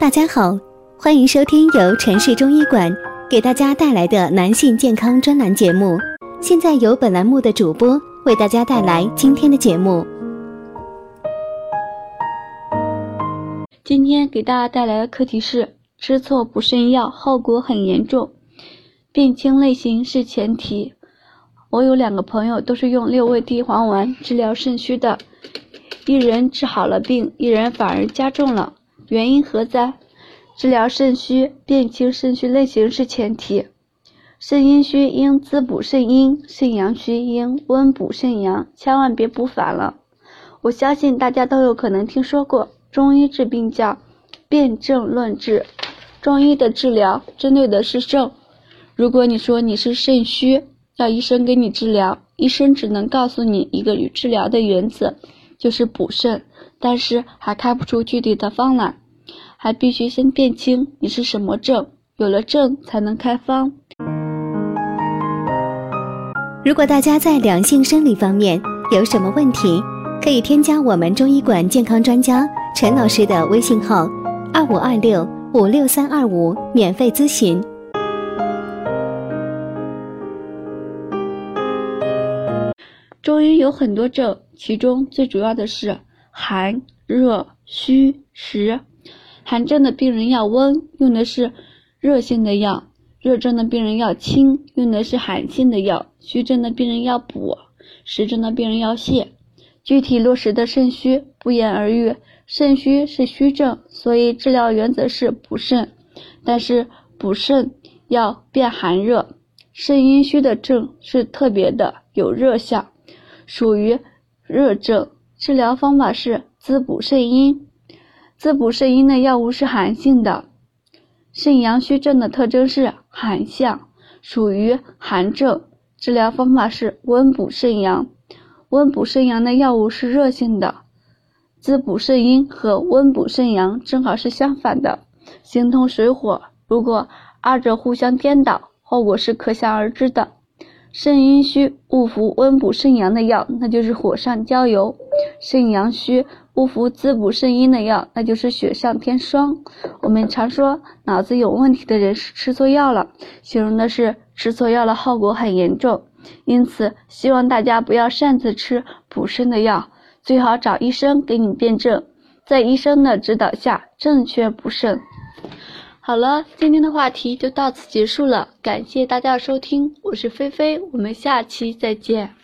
大家好，欢迎收听由城市中医馆给大家带来的男性健康专栏节目。现在由本栏目的主播为大家带来今天的节目。今天给大家带来的课题是：吃错补肾药，后果很严重。辨清类型是前提。我有两个朋友都是用六味地黄丸治疗肾虚的。一人治好了病，一人反而加重了，原因何在？治疗肾虚，辨清肾虚类型是前提。肾阴虚应滋补肾阴，肾阳虚应温补肾阳，千万别补反了。我相信大家都有可能听说过，中医治病叫辨证论治，中医的治疗针对的是症。如果你说你是肾虚，要医生给你治疗，医生只能告诉你一个治疗的原则。就是补肾，但是还开不出具体的方来，还必须先辨清你是什么症，有了症才能开方。如果大家在良性生理方面有什么问题，可以添加我们中医馆健康专家陈老师的微信号：二五二六五六三二五，免费咨询。中医有很多症。其中最主要的是寒、热、虚、实。寒症的病人要温，用的是热性的药；热症的病人要清，用的是寒性的药；虚症的病人要补，实症的病人要泻。具体落实的肾虚不言而喻，肾虚是虚症，所以治疗原则是补肾，但是补肾要辨寒热。肾阴虚的症是特别的有热象，属于。热症治疗方法是滋补肾阴，滋补肾阴的药物是寒性的。肾阳虚症的特征是寒象，属于寒症，治疗方法是温补肾阳。温补肾阳的药物是热性的，滋补肾阴和温补肾阳正好是相反的，形同水火。如果二者互相颠倒，后果是可想而知的。肾阴虚误服温补肾阳的药，那就是火上浇油；肾阳虚不服滋补肾阴的药，那就是雪上添霜。我们常说脑子有问题的人是吃错药了，形容的是吃错药了，后果很严重。因此，希望大家不要擅自吃补肾的药，最好找医生给你辩证，在医生的指导下正确补肾。好了，今天的话题就到此结束了，感谢大家的收听，我是菲菲，我们下期再见。